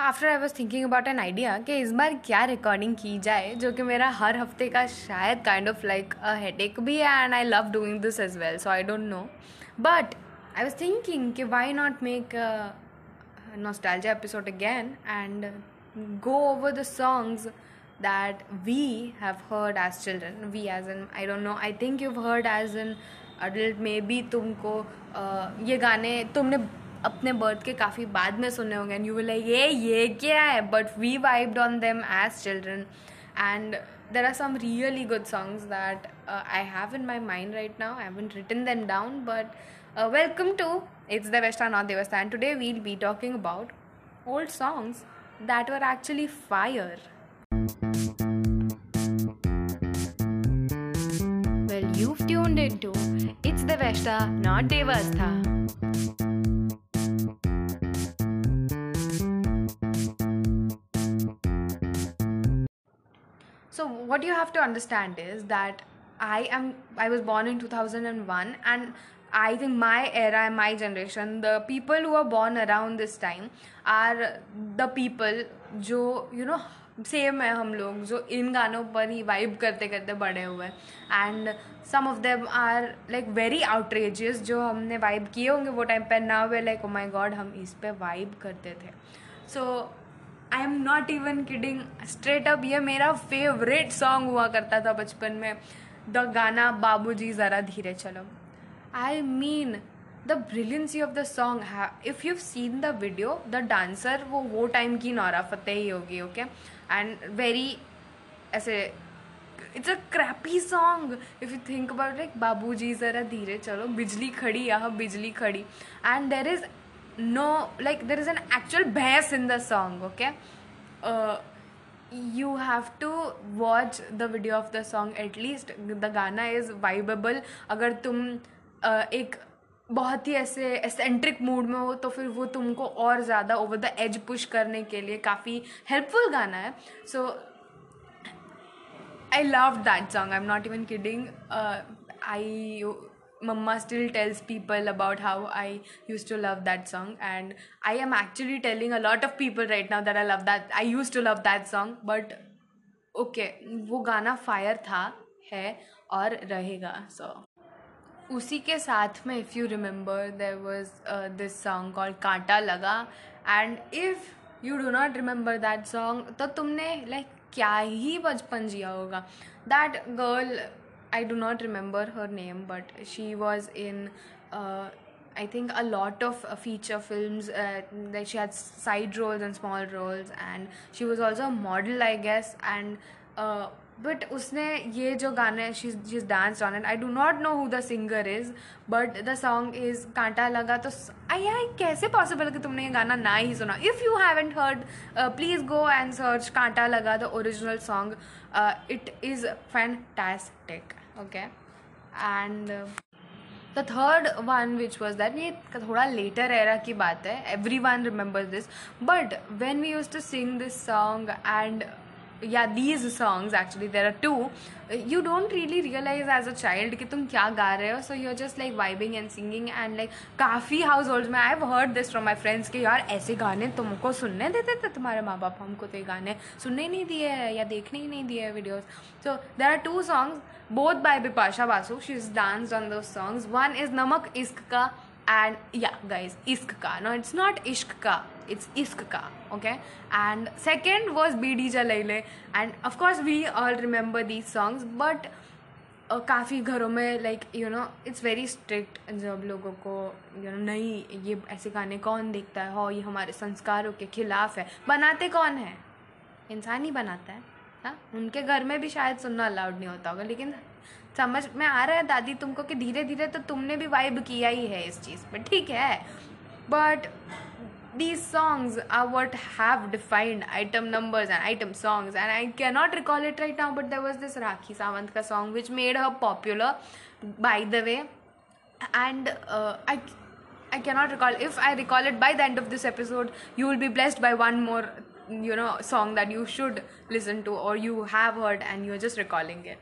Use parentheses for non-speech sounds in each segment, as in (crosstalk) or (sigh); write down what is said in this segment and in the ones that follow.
After I was thinking about an idea कि इस बार क्या रिकॉर्डिंग की जाए, जो कि मेरा हर हफ़्ते का शायद kind of like a head एक भी है and I love doing this as well so I don't know but I was thinking कि why not make nostalgia episode again and go over the songs that we have heard as children we as an I don't know I think you heard as an adult maybe तुमको ये गाने तुमने अपने birth के काफ़ी बाद में सुने होंगे एंड यू विल ये ये क्या है? But we vibed on them as children and there are some really good songs that I have in my mind right now I have written them down but welcome to it's the best are not देवस्थ and today we'll be talking about old songs that were actually fire You've tuned into It's the Veshta, not Devastha. what you have to understand is that i am i was born in 2001 and i think my era and my generation the people who are born around this time are the people जो you know same है हम लोग जो इन गानों पर ही vibe करते करते बड़े हुए and some of them are like very outrageous जो हमने वाइब किए होंगे वो टाइम पर now we like oh my god हम इस पे वाइब करते थे so so, I am not even kidding straight up ये मेरा फेवरेट सॉन्ग हुआ करता था बचपन में. द गाना बाबू जी ज़रा धीरे चलो. I mean the brilliancy of the song है if you seen the video the dancer वो वो टाइम की नौरा फतेह ही होगी ओके एंड वेरी ऐसे it's a crappy song if you think about like बाबू जी ज़रा धीरे चलो. बिजली खड़ी, यहाँ बिजली खड़ी. And there is no like there is an actual bass in the song okay uh, you have to watch the video of the song at least the गाना is vibeable अगर तुम uh, एक बहुत ही ऐसे एसेंट्रिक मूड में हो तो फिर वो तुमको और ज़्यादा ओवर द एज पुश करने के लिए काफ़ी हेल्पफुल गाना है so I love that song I am not even kidding I Mama still tells people about how I used to love that song, and I am actually telling a lot of people right now that I love that. I used to love that song, but okay, वो गाना fire था है और रहेगा सो so. उसी के साथ में if you remember there was this song call कांटा लगा and if you do not remember that song तो तुमने लाइक like, क्या ही बचपन जिया होगा that girl I do not remember her name, but she was in uh, I think a lot of uh, feature films. Uh, like she had side roles and small roles, and she was also a model, I guess. And uh, but उसने ये जो गाने she जिस dance on and I do not know who the singer is but the song is Kanta Laga तो आई आई कैसे possible है कि तुमने ये गाना ना ही सुना if you haven't heard please go and search Kanta Laga the original song it is fantastic okay and the third one which was that ये थोड़ा लेटर एरा की बात है. Everyone remember this but when we use to sing this song and yeah these songs actually there are two you don't really realize as a child कि तुम क्या गा रहे हो so you are just like vibing and singing and like काफ़ी household में I have heard this from my friends के यार, ऐसे गाने तुमको सुनने देते थे, तुम्हारे माँ बाप हमको तो ये गाने सुनने ही नहीं दिए है या देखने ही नहीं दिए है videos so there are two songs both by Bipasha Basu she is dance on दो सॉन्ग्स वन इज़ नमक इश्क का एंड या गाइज़ इश्क Ka no it's not Ishq Ka it's इश्क का ओके एंड सेकेंड वॉज़ बी डी जा ले and of course we all remember these songs but काफ़ी घरों में like you know it's very strict जब लोगों को यू नो नहीं, ये ऐसे गाने कौन देखता है? हो, ये हमारे संस्कारों के खिलाफ है। बनाते कौन है? इंसान ही बनाता है। है, उनके घर में भी शायद सुनना अलाउड नहीं होता होगा, लेकिन समझ में आ रहा है दादी तुमको कि धीरे धीरे तो तुमने भी वाइब किया ही है इस चीज़ पर ठीक है? But these songs are what have defined item numbers and item songs and I can not recall it right now but there was this Rakhi Sawant का song which made a popular by the way and I I cannot recall if I recall it by the end of this episode you will be blessed by one more you know, song that you should listen to or you have heard and you're just recalling it.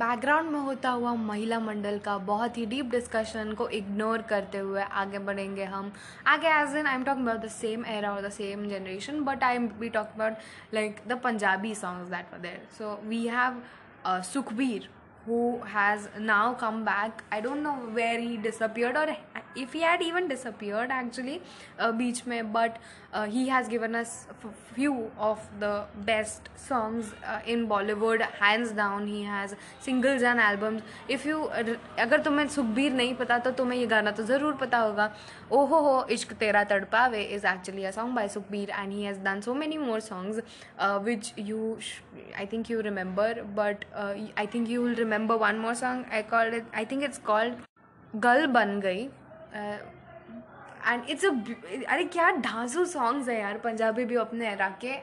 Background में होता हुआ महिला मंडल का बहुत ही deep discussion को ignore करते हुए आगे बढ़ेंगे हम। आगे as in I am talking about the same era और the same generation but I am be talk about like the Punjabi songs that were there so we have Sukhbir who has now come back. I don't know where he disappeared or if he had even disappeared actually बीच में but he has given us few of the best songs in Bollywood hands down he has singles and albums if you अगर तुम्हें सुखबीर नहीं पता तो तुम्हें ये गाना तो ज़रूर पता होगा। ओहो हो, इश्क तेरा तड़पावे is actually a song by Sukhbir and he has done so many more songs which you I think you remember but I think you will remember one more song I called I think it's called girl बन गई and it's अरे क्या ढांसू songs है यार, पंजाबी भी अपने era के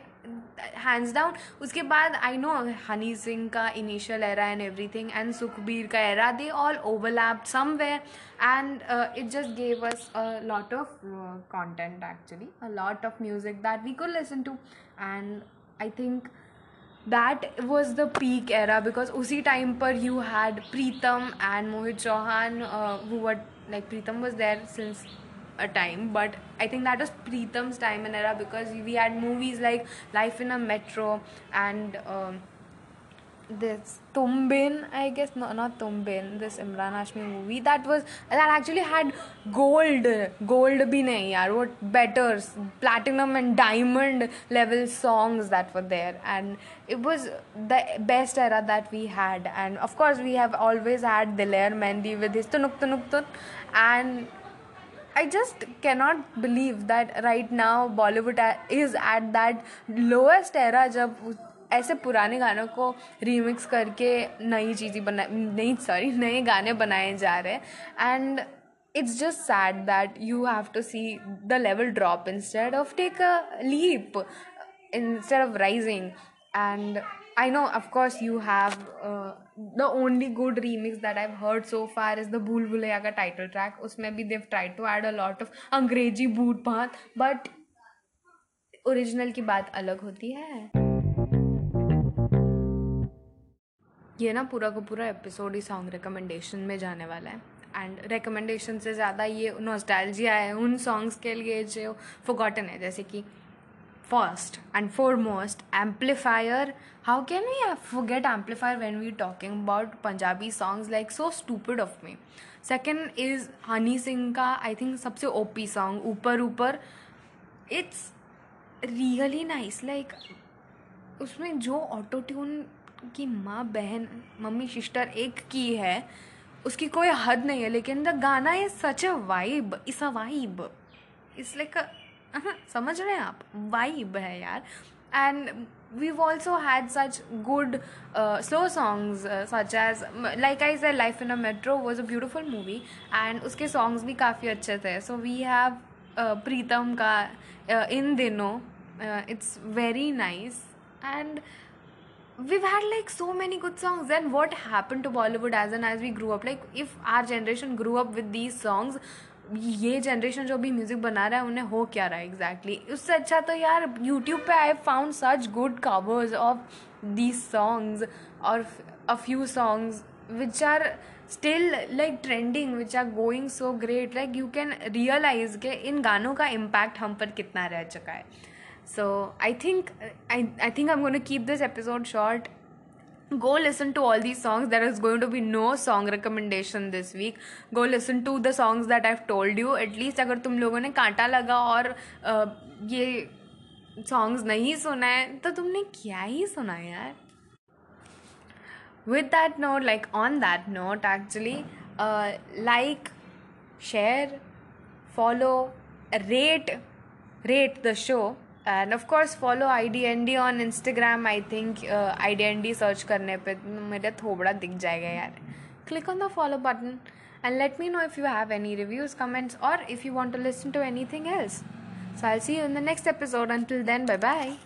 हैंड्स डाउन उसके बाद आई नो हनी सिंह का initial era and everything and Sukhbir का era they all overlap somewhere and it just gave us a lot of content actually a lot of music that we could listen to and I think that was the peak era because उसी time पर you had Pritam and Mohit Chauhan who what like Pritam was there since a time but I think that was Pritam's time an era because we had movies like Life in a Metro and this Tumbin, I guess no, not Tumbin, this Imran Hashmi movie that was that actually had gold, gold bhi nahi yaar, what better platinum and diamond level songs that were there, and it was the best era that we had, and of course we have always had Dilayer Mehndi with his tunuk tunuk tun, and I just cannot believe that right now Bollywood is at that lowest era जब ऐसे पुराने गानों को remix करके नई चीज़ें बना, नई सॉरी (laughs) नए गाने बनाए जा रहे हैं। And it's just sad that you have to see the level drop instead of take a leap instead of rising and I know of course you have the only good remix that I heard so far is the Bhool Bhulaiyaa का title track उसमें भी they've try to add a lot of अंग्रेज़ी बूट पाथ but original की बात अलग होती है। ये ना पूरा का पूरा एपिसोड ही सॉन्ग रिकमेंडेशन में जाने वाला है। एंड रिकमेंडेशन से ज़्यादा ये नॉस्टैल्जिया है, उन सॉन्ग्स के लिए जो फोगॉटन है, जैसे कि first and foremost amplifier how can we forget amplifier when we talking about Punjabi songs like so stupid of me second is Honey Singh का आई थिंक सबसे ओपी सॉन्ग ऊपर ऊपर। इट्स रियली नाइस लाइक उसमें जो auto tune कि माँ, बहन, mummy, sister एक की है, उसकी कोई हद नहीं है, लेकिन द गाना is such a vibe is a vibe इसलिए समझ रहे हैं आप? वाइब है यार. And we also had such good slow songs such as like I say Life in a Metro was a beautiful movie and उसके songs भी काफ़ी अच्छे थे. सो वी हैव प्रीतम का uh, इन दिनों it's very nice and we've had, like, so many good songs. Then what happened to bollywood as and as we grew up? Like, if our generation grew up with these songs, ये generation जो भी music बना रहा है, उन्हें हो क्या रहा है एग्जैक्टली exactly. उससे अच्छा तो यार यूट्यूब पे I found such good covers of these songs और a few songs which are still like trending which are going so great like you can realize के इन गानों का इम्पैक्ट हम पर कितना रह चुका है। So I think I, I think I'm going to keep this episode short. Go listen to all these songs. There is going to be no song recommendation this week. Go listen to the songs that I've told you. At least अगर तुम लोगों ने कांटा लगा और uh, ये songs नहीं सुना है तो तुमने क्या ही सुना यार with that note like on that note actually uh, like share follow rate rate the show And of course follow I D N D on Instagram I think I D N D search करने पे मेरा थोड़ा दिख जाएगा यार click on the follow button and let me know if you have any reviews, comments, or if you want to listen to anything else. So I'll see you in the next episode. Until then, bye bye.